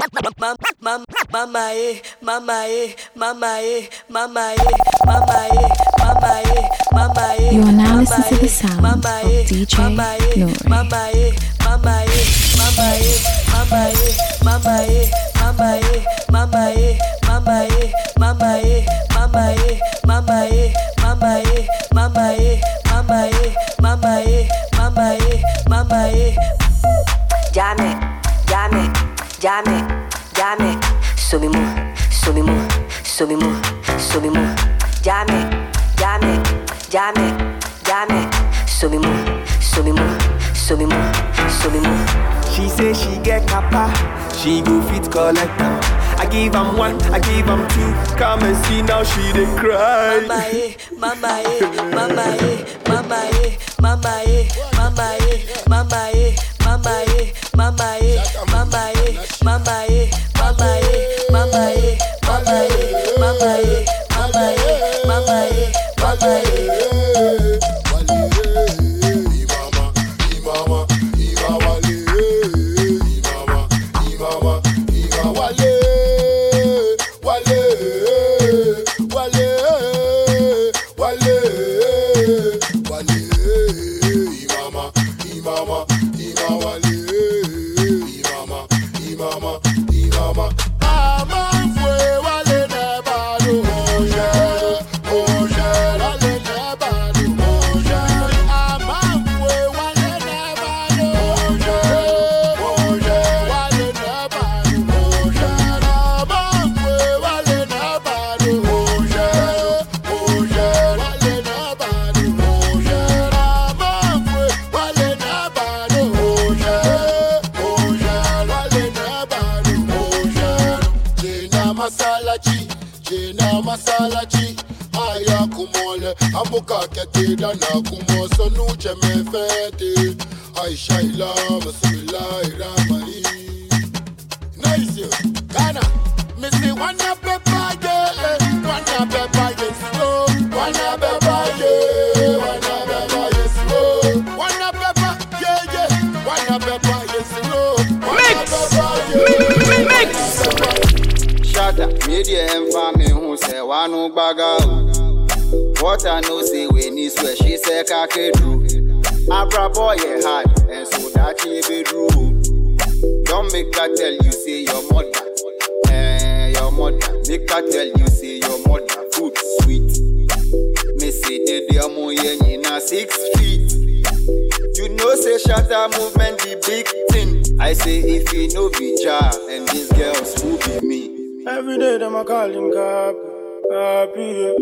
Mama, eh, mama, eh, mama, eh, mama, eh, mama, eh, mama, eh, mama, eh. You are now listening to the sound of DJ Nore. Mama, eh, mama, eh, mama, eh, mama, eh, mama, eh, mama, eh, mama, eh, mama, eh, mama, eh, mama, eh, mama, eh, mama, eh, mama, eh, mama, eh, mama, eh, mama, eh, mama, eh. Llame, llame, llame, llame. Subimu, subimu, subimu, subimu. Llame, llame, llame, llame. Subimu, subimu, subimu, subimu. She say she get kappa, she go fit collect am. I give am one, I give am two. Come and see now she dey cry. Mama eh, mama eh, mama eh, mama eh, mama eh, mama eh, mama eh, mama eh, mama eh, mama eh, nobody. Jena masalachi aya kumole ambuka ketida na kumoso nuche mefete aisha ila bismillahi rahmani nice Ghana Missy wanna pepper yeah wanna pepper yeah slow wanna pepper yeah wanna pepper yeah slow wanna pepper yeah yeah. Wanna pepper yeah slow Mix! Mix! Shata, media emfa me hu sɛ wano gbaga o. Water no say we ni swear she say kakedru. Abrabɔ yɛ hard, ɛnso daakye ebedru o. Don't make her tell you say your mother, eh, your mother. Make her tell you say your mother food sweet. Me say dede ɔmo yɛ nyina six feet. You know say Shatta movement the big thing. I say if you no be jar and these girls who be. Every day them a call him Kapi, Kapi, yeah.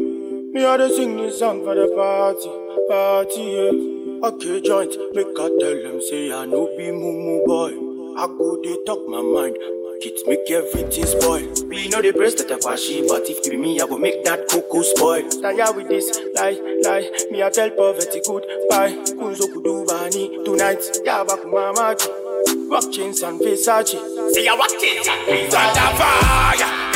Me a dey sing this song for the party, party, yeah. Okay, joint, make I tell them say I no be mumu boy. I go dey talk my mind, kids make everything spoil. We know the breast that I washi, but if it be me, I go make that cocoa spoil. Tire with this, lie, lie. Me I tell poverty goodbye. Kunzo kudubani tonight, yabaku mamachi. Rock chains and Versace. See a rock chains and Under fire,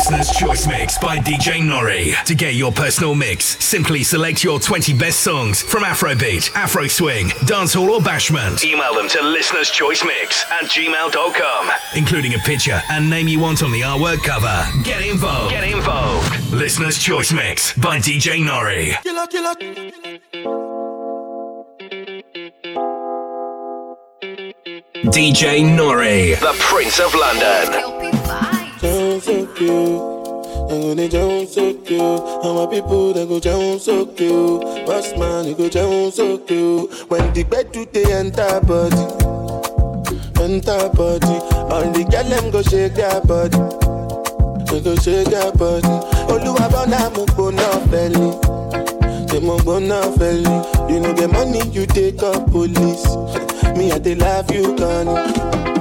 Listener's Choice Mix by DJ Nore. To get your personal mix, simply select your 20 best songs from Afrobeat, Afro Swing, Dancehall, or Bashment. Email them to Listener's Choice Mix at gmail.com, including a picture and name you want on the artwork cover. Get involved. Get involved. Listener's Choice Mix by DJ Nore. Killer, killer. DJ Nore, the Prince of London. Sound so cute. They go they jump so cute. How my people they go jump so cute. Boss man they go jump so cute. When the bed do they enter body, enter body. All the girl them go shake their body. They go shake their body. Oluwa bona mo gbona feli. They mo gbona feli. You know the money you take up police. Me I they love you gone.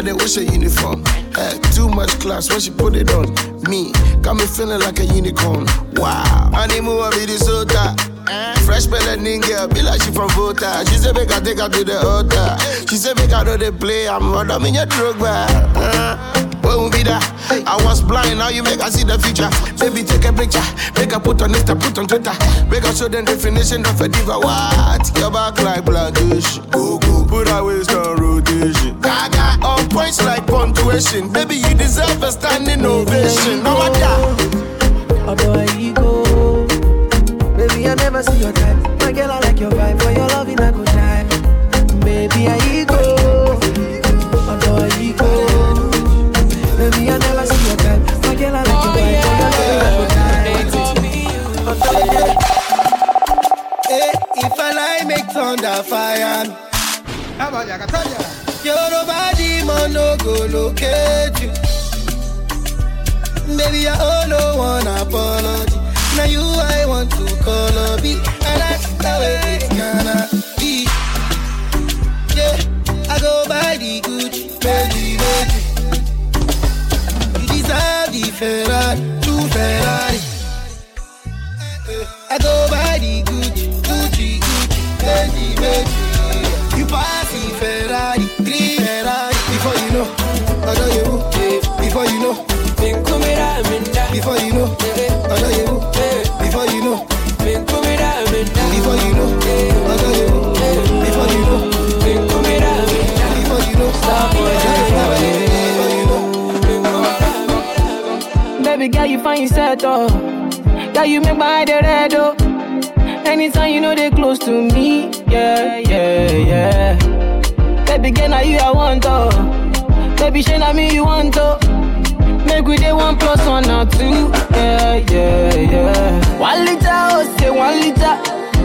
I didn't wish a uniform. Eh, too much class when she put it on me. Got me feeling like a unicorn. Wow, I animal I be the soda. Fresh melanin girl, be like she from Volta. She said make I take her to the altar. She said make I know they play. I'm I'm in your drug bag. Uh, when we be that? I was blind, now you make I see the future. Baby, take a picture, make I put on Insta, put on Twitter. Make I show them definition of a diva. What? Your back like plantation. Go go, put our waist on rotation. Gaga, on points like punctuation. Baby, you deserve a standing ovation. No matter. Although I go. Baby, I never see your type. My girl, I like your vibe. For your no go locate you. Baby, I owe no one apology. Now you I want to call a beat, and that's the way it's gonna be. Yeah, I go by the Gucci, baby, baby. You deserve the Ferrari, Baby girl, you find yourself, oh. Girl, you make my eye red, oh. Anytime you know they close to me, yeah, yeah, yeah. Baby girl, now you I want, oh. Baby, shey na me you want, oh. Make we dey one plus one or two, yeah, yeah, yeah. One liter, oh, say one liter.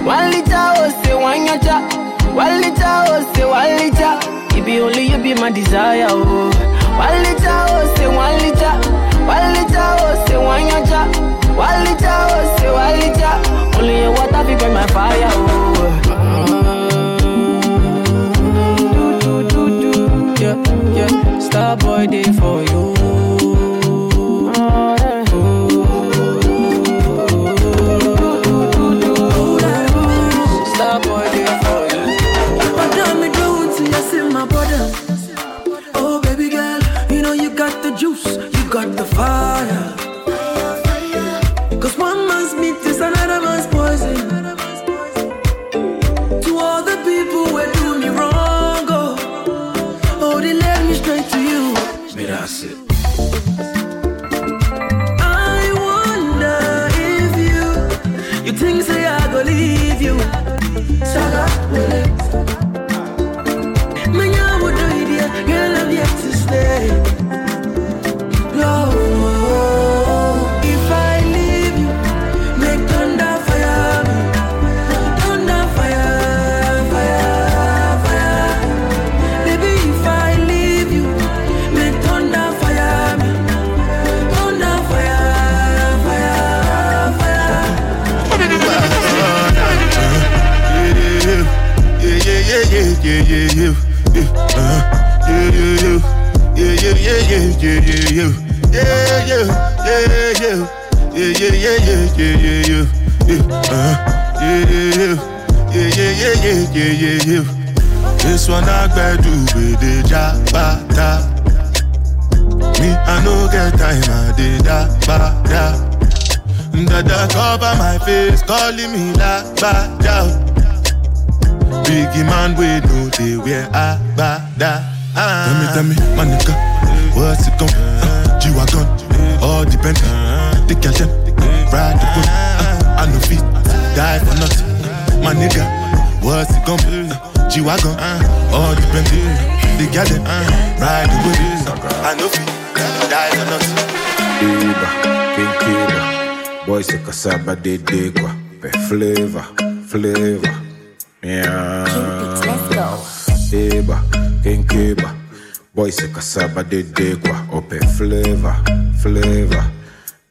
One liter, oh, say one yacha. One liter, oh, say one liter. It be only you be my desire, oh. One liter, oh, say one liter walija ose oh, wanyanja walija ose oh, walija only your water be burn my fire o. Oh. Yeah, yeah, star boy day for you. yeah, yeah, you, you, uh, yeah, yeah, you, yeah, yeah, yeah, yeah, yeah, yeah, you, yeah, yeah, yeah, you, yeah, yeah, yeah, yeah, yeah, yeah, you, you, uh, yeah, yeah, you, yeah, yeah, yeah, yeah, yeah, yeah, you. This one I gbadu with the jabata. Me I no get time, I did da ba da. Dada cover my face, calling me la ba da. Biggie man, we know they wear a bada. Tell me, tell me, my nigga, what's it gon' uh, G-Wagon, all depend The cash ride the boat. Uh, I know feet, die for nothing. My nigga, what's it gon' uh, G-Wagon, all the depend The gal uh, ride the boat. I know feet, die for nothing. Iba, King Boys se casaba de de quoi Flavor, flavor Yeah Let's go Eba, King Kiba Boy se kasaba de de kwa Open flavor, flavor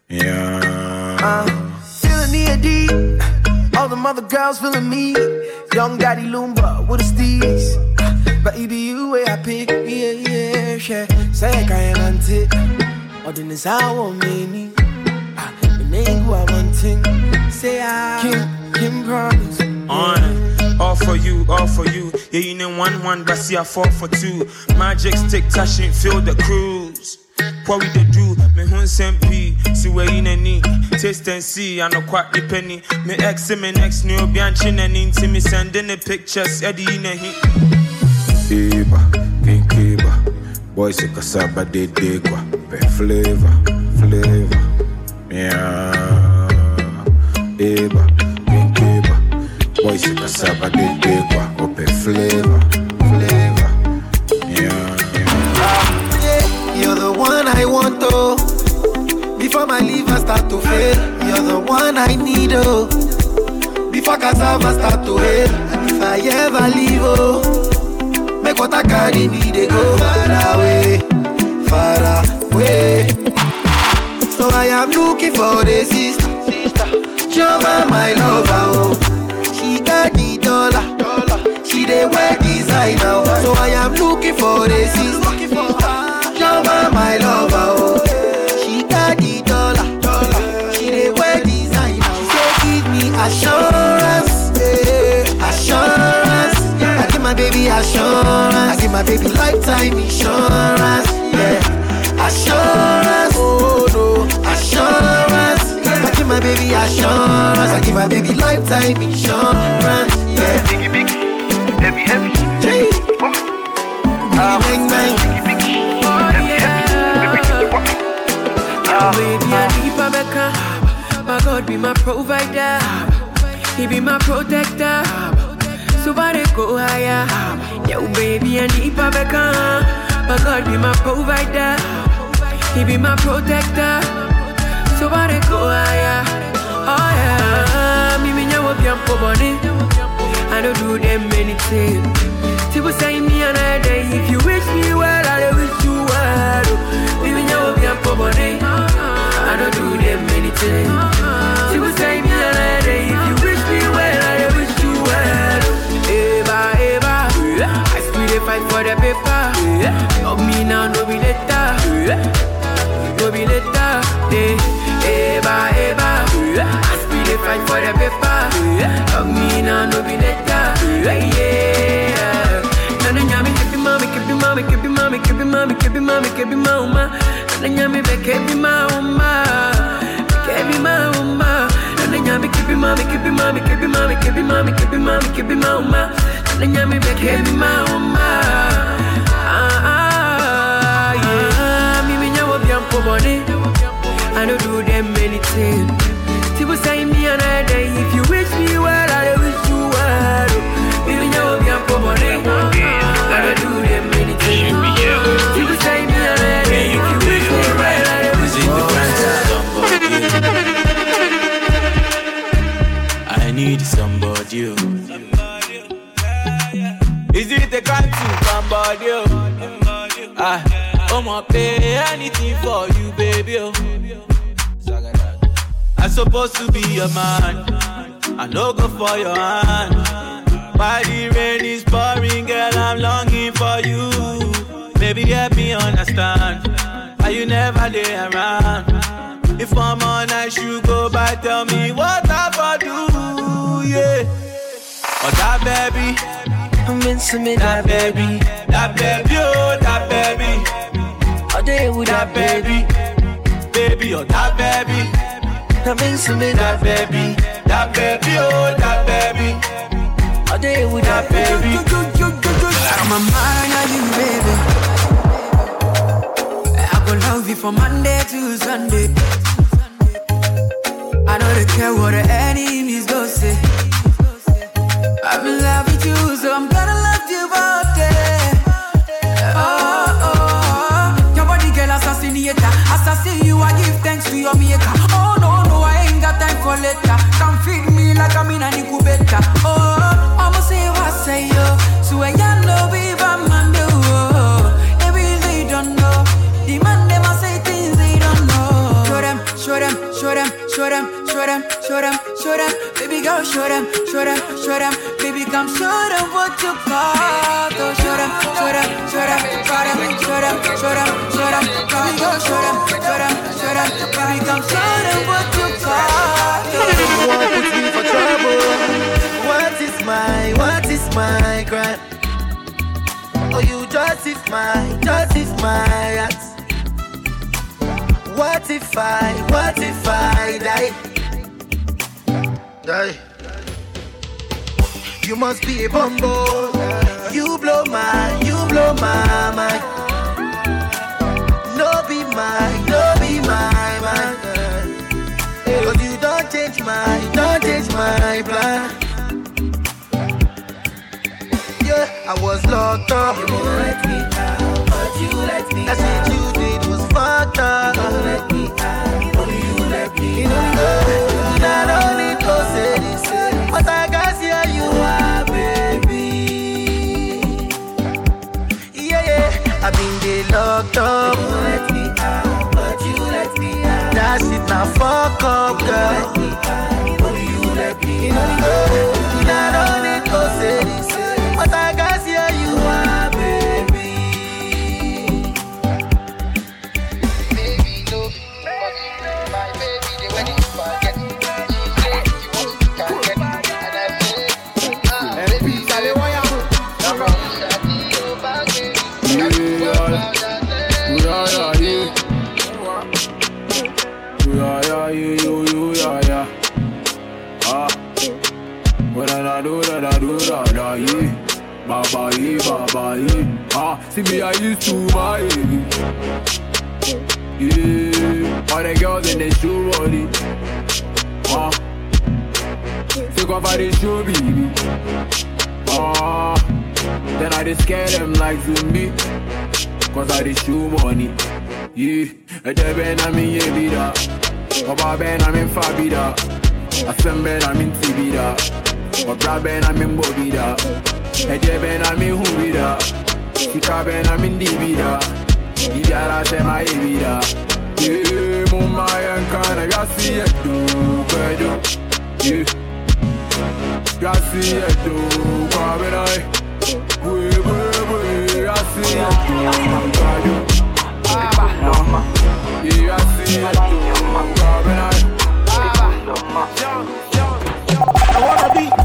Yeah Uh, feeling the deep. All the mother girls feeling me. Young daddy Loomba with a steez. But it be you where I pick. Yeah, yeah, yeah. Say I can't want it. Or then it's how I many. Ah, the name who I want thing. Say I. Kim, Kim promise. On, all for you, all for you. Yeah, you know one one, but see I fall for two. Magic stick touching, feel the cruise. What we dey do? Me hun sempi, see where in any taste and see. I know quite the penny. Me ex and me next new bianchin and into me sending the pictures. Eddie in a hit. Eba, King Kiba Boy se kasaba de de kwa Open flavor, flavor Yeah Eba, Boy se kasaba de de kwa Open flavor, flavor Yeah, Yeah, you're the one I want, oh. Before my liver start to fail, you're the one I need, oh. Before cassava start to hail, and if I ever leave, oh, make what I carry me, they go far away, far away. So I am looking for the sister, Joma, my lover, oh. She dey wear designer, oh. So I am looking for the sister. Joma, my lover, oh. She got the dollar, she dey wear designer. She give me assurance, yeah, assurance. I give my baby assurance. I give my baby lifetime insurance, yeah, assurance. Oh no, assurance. I give my baby assurance. I give my baby lifetime insurance, yeah. Biggie, biggie, heavy, heavy. Gee. Bang, bang. Oh, baby, I need my Mecca. My God be my provider. He be my protector. So I dey go higher. Yo, baby, I need my Mecca. My God be my provider. He be my protector. So I dey go higher. Oh yeah, me me nyawo bi ampo boni. I don't do them anything. People say me another day. If you wish me well, I wish you well. Me me nyawo bi ampo boni. I don't do them anything. People say me another day. If you wish me well, mami, kebi mami, kebi mama. Nana nyami be kebi mama, kebi mama. Nana nyami kebi kebi mami, kebi mami, kebi mami, kebi mami, kebi mama. Nana nyami be kebi mama. Ah ah. Me me nyawo boni. I don't do them anything. People say me another day. If you wish me well, I wish you well. Me me nyawo boni. I don't do them anything. People need somebody. oh. Is it the kind to somebody? oh? Ah, I'ma pay anything for you, baby. Oh. I supposed to be your man. I no go for your hand. While the rain is pouring, girl, I'm longing for you. Baby, help me understand. Why you never lay around? If I'm on I should go by, tell me what yeah. Oh, that baby, I'm into me, that baby, that baby, oh, that baby. All day with that baby, baby, oh, that baby. I'm into me, that baby, that baby, oh, that baby. All day with that baby. I'm a man of you, baby. I go love you from Monday to Sunday. I don't care what the enemies go say. I'm you, so I'm gonna love you all day. Oh, oh. Your body girl you, I give thanks to your maker. Oh no, no, I ain't got time for later. Feed me like I'm in. Oh, I'ma say what say yo. So I they don't know. The man them say things they don't know. Show them, show them, show them, show them, show them, show them. Show them, show them. Baby come show them what you got. Oh, show them, show them, show them, show them. Baby show them, show them. Baby come show them what you got. You wanna me for? What is my, what is my crime? Oh, you justify, justify acts. What if I, what if I die? Die. You must be a bumbo. You blow my, you blow my mind. No be mine, no be my mind. Cause you don't change my, don't change my plan. Yeah, I was locked up. You won't let me out, but you let me That shit you did was fucked up. You won't let me out, you let me out. To say but yeah you are, baby. Yeah, yeah, I've been there locked up. You let me out, but you let me out. That shit now fuck up, girl. Only you let me out. Not only to say this, Ọ̀bra bẹ́ẹ̀ náà mi ń bọ̀ bi da. Ẹ̀jẹ̀ bẹ́ẹ̀ náà mi ń hu bi da. Bẹ́ẹ̀ náà mi ń da. Ibi sẹ́ máa yé da. Yeah, nǹkan náà gasi ẹ̀dùn pẹ̀lú. Yeah, gasi ẹ̀dùn kọ́ abẹ́rẹ́. Wéé wéé wéé gasi ẹ̀dùn pẹ̀lú. Yeah, I see it. Robin, I wanna be.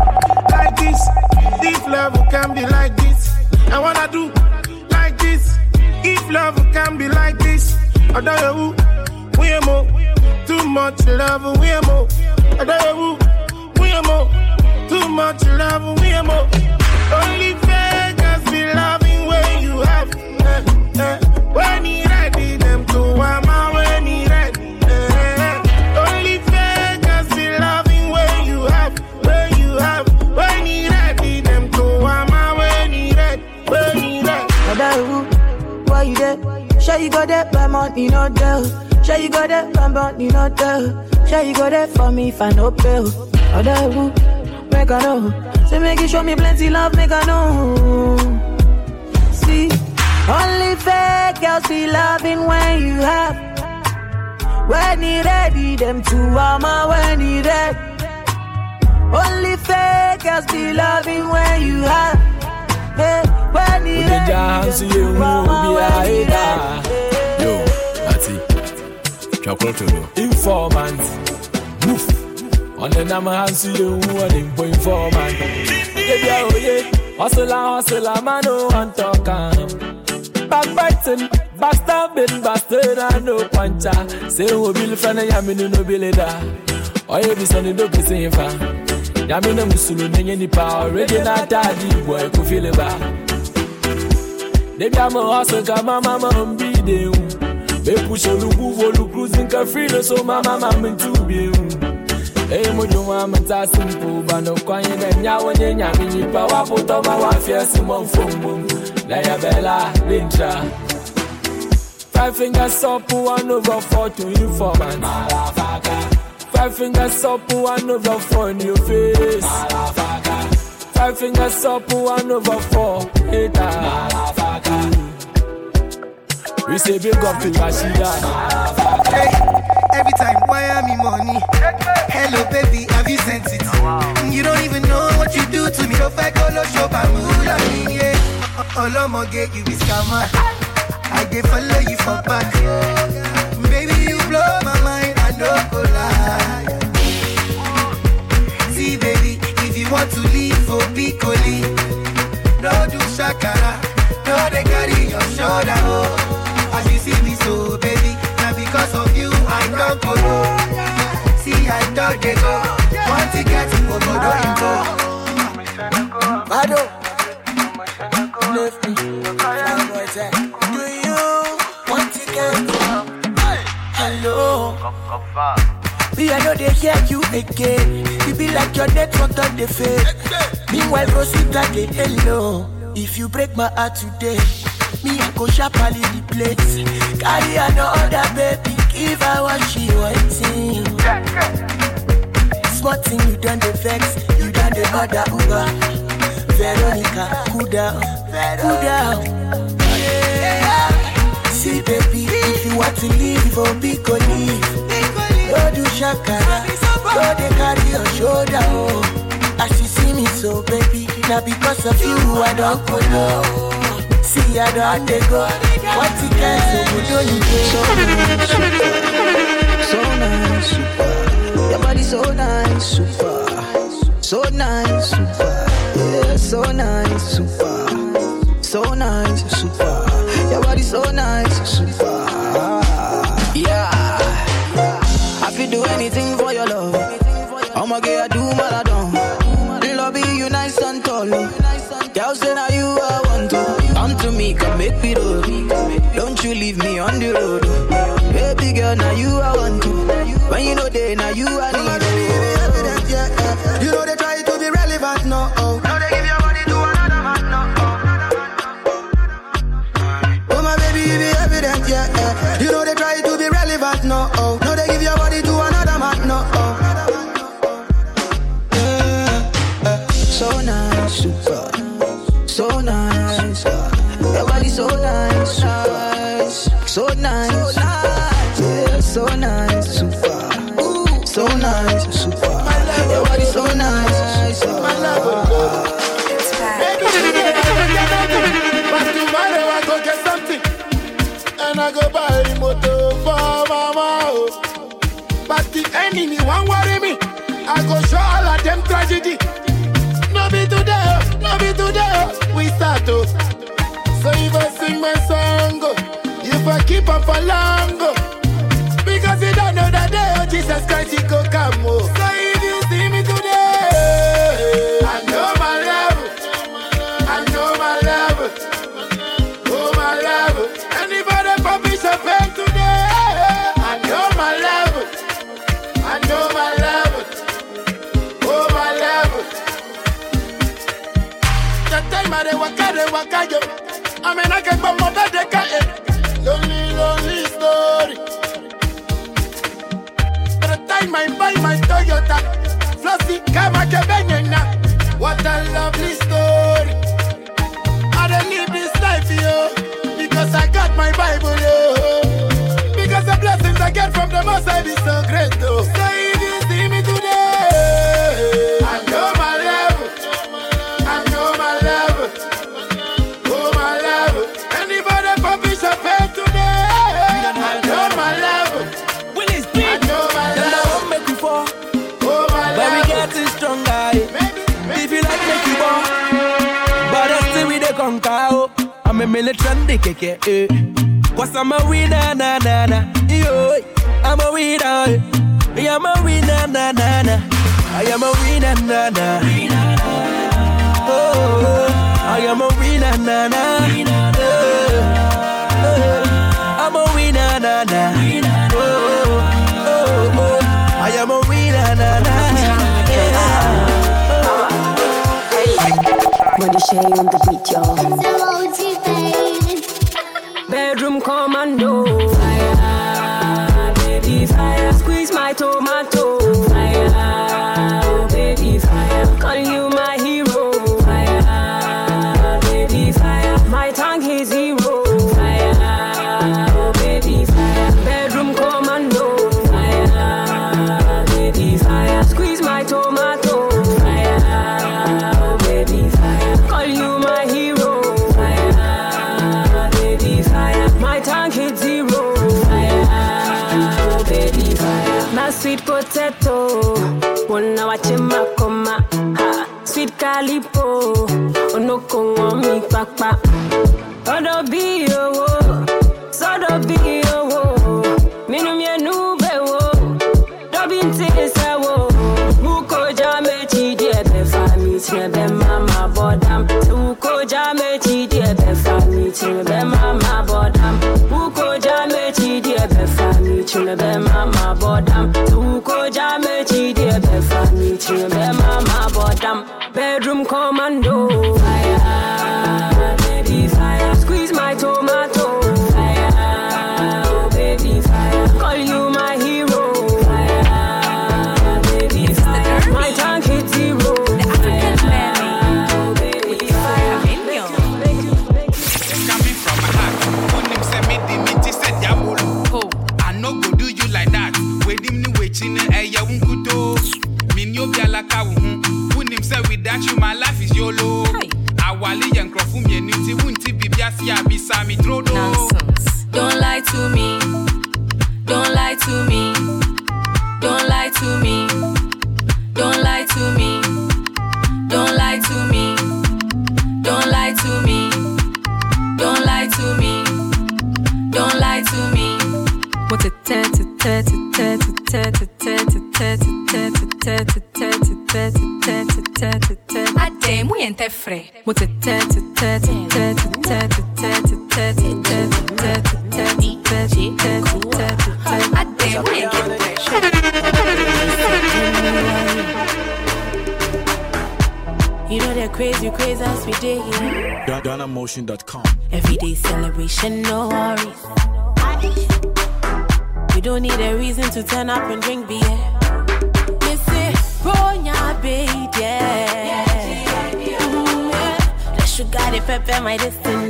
If love can be like this, I wanna do like this. If love can be like this, I don't know who we more. Too much love, we more. I don't know we are more. Too much love, we more. Only fakers be loving when you have. Eh, eh. When he you got that by money, no tell. Sure you got that by money, no tell. Sure you got that for me if I no pay. Oh, Odaru, make I know. Say make you show me plenty love, make I know. See, only fake girls be loving when you have. When he ready, them two armor when he ready. Only fake girls be loving when you have. Hey, when he Ode ready, jahansi them ye two hu armor obi when a he eda. ready. Yo, ati. Twakoto. Informant. Move. On the nama hansi ye hu on info informant. Baby oh yeah. Hustle and hustle man no one talk am. Backbiting, backstabbing, bastard and no puncher. Say who bill friend ya me no bill da. Oh yeah, be sonny do be same fa. Yami na musulu nenye nipa already na tadi boy ko feel it back. Baby I'm a hustle ka mama mambi de u. Be push a lugu volu cruising ka free so mama mama to be u. Hey mo jo mama ta simple ba no kwanye na nya wonye nya mi nipa wa puto ma wa fia si mo fombo. Um. La ya bella lincha. Five fingers up, one over four to informant. Motherfucker. Five fingers up, one over four in your face. Motherfucker. Five fingers up, one over four. Hater. We say big up to Rashida. Hey, every time, why am I money? Hello, baby, have you sent it? You don't even know what you do to me. If I go no show, Bamula, yeah. Olomo get you is scammer. I dey follow you for back. Baby, you blow my mind, I no go lie. See, baby, if you want to leave for Piccoli, no do shakara, they carry your shoulder. Oh. As you see me so, baby, now because of you, I don't go low. See, I don't they go. Want to get to Obodo Ingo. Mado. Left me. Fly boy say, Do you want to get Hello. Me, I know they hear you again. You be like your network on the fade. Meanwhile, Rosita, they hello. If you break my heart today, me, I go sharply the place. Carry another baby, give her what she wanting. Smart thing, you done the vex, you done the other Uber. Veronica, cool down, cool down. See, baby, if you want to leave, oh, be go leave. Don't do shakara, don't they carry your shoulder, oh. As you see me so, baby, now because of you, I don't go. See, I don't they go. What you can so good, don't you So nice, super. Your body so nice, super. So nice, super. Yeah, so nice, super. So nice, super. Your body so nice, super. Yeah. I feel do anything for your love. I'ma get I do maladon. Love you nice and tall. Oh. Girl say now you I want to. Come to me, come make me road. Don't you leave me on the road. Oh. Baby girl, now you I want to. When you know they, now you I need. I keep I'm a militant, the keke. Eh. Cause I'm a winner, na na na. Yo, I'm a winner. Yeah, I'm a winner, na na na. I am a winner, na na. Oh, I am a winner, na na. Oh, I'm a winner, na na. Oh, oh, oh, I am a winner, na na. Money Shay on the beat, y'all. calipo onoko wọn mi papa. Ọdọ bí owó sọdọ bí owó minnu mienu bẹwo dọbi n ti sẹwo wukoja meji di ẹbẹ fa mi ti ẹbẹ mama bọdam wukoja meji di ẹbẹ fa mi ti ẹbẹ mama bọdam wukoja meji di ẹbẹ fa mi ti ẹbẹ mama bọdam. come commando. Adem we ain't that free. Adem we ain't You know they're crazy, crazy as we Everyday celebration, no worries. We don't need a reason to turn up and drink beer. Ronya, baby, yeah. Yeah. The sugar, the pepper, my destiny.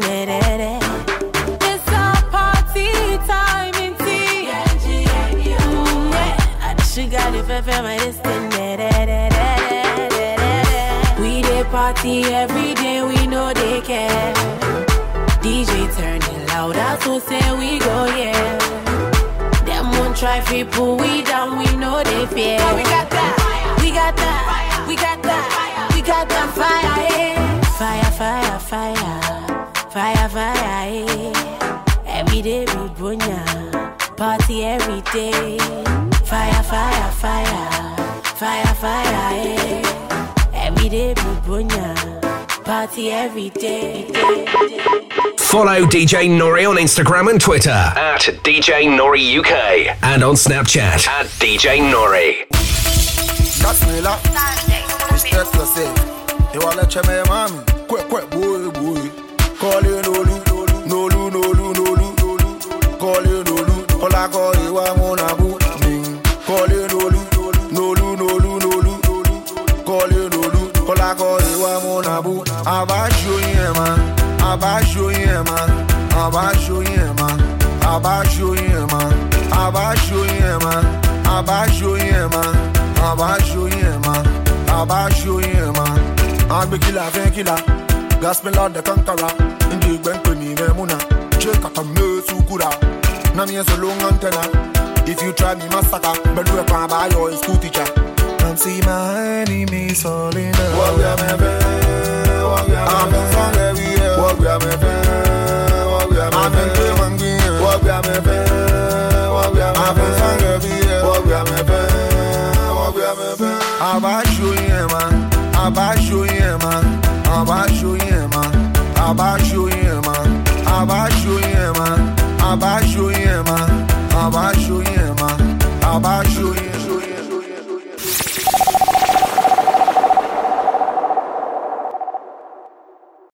It's a party time in tea. Yeah. The sugar, the pepper, my destiny. We dey party every day, we know they care. DJ turn it louder, so say we go, yeah. Them won't try pull we down, we know they fear. we got that, we got that, we got that, we got that fire, yeah. Fire, fire, fire, fire, fire, yeah. Every day we bunya, party every day. Fire, fire, fire, fire, fire, yeah. Every day we bunya, party every day. Follow DJ Nore on Instagram and Twitter at DJ Nore UK and on Snapchat at DJ Nore. Casnela, respect yourself. You wanna check my mommy? Quick, quick, boy, boy. Call you no lu, no lu, no lu, no lu. Call you no lu, call I call you I wanna boo. Ding. Call you no lu, no lu, no lu, no lu. Call you no lu, call I call you I wanna boo. I buy you yeah man, I buy you yeah man, I buy you yeah man, I buy you yeah man, I buy you yeah man, I buy you yeah man. Abajo yẹn ma, abajo yẹn ma. Agbẹ́kìlà fẹ́ kìlà, Gaspela de Kankara. Ndí gbẹ́ǹpẹ̀ mi rẹ̀ múna, ṣé kàtà mi lè sukura? Nami yẹn sọ ló ń antenna. If you try me, I'm seeing my enemies all in the world. Wọ́n gbé àmì ẹ̀fẹ́, wọ́n gbé àmì ẹ̀fẹ́. Àmì ẹ̀fẹ́ rí ẹ̀. Wọ́n gbé àmì ẹ̀fẹ́, wọ́n gbé àmì ẹ̀fẹ́. Àmì ẹ̀fẹ́ máa ń gbé yẹn. Wọ́n gbé àmì ẹ̀fẹ́, wọ́n gbé àmì I'ma show you, man. I'ma show you, man. Show you, man. Show you, man. Show you, man. Show you, man. Show you, man. Show you.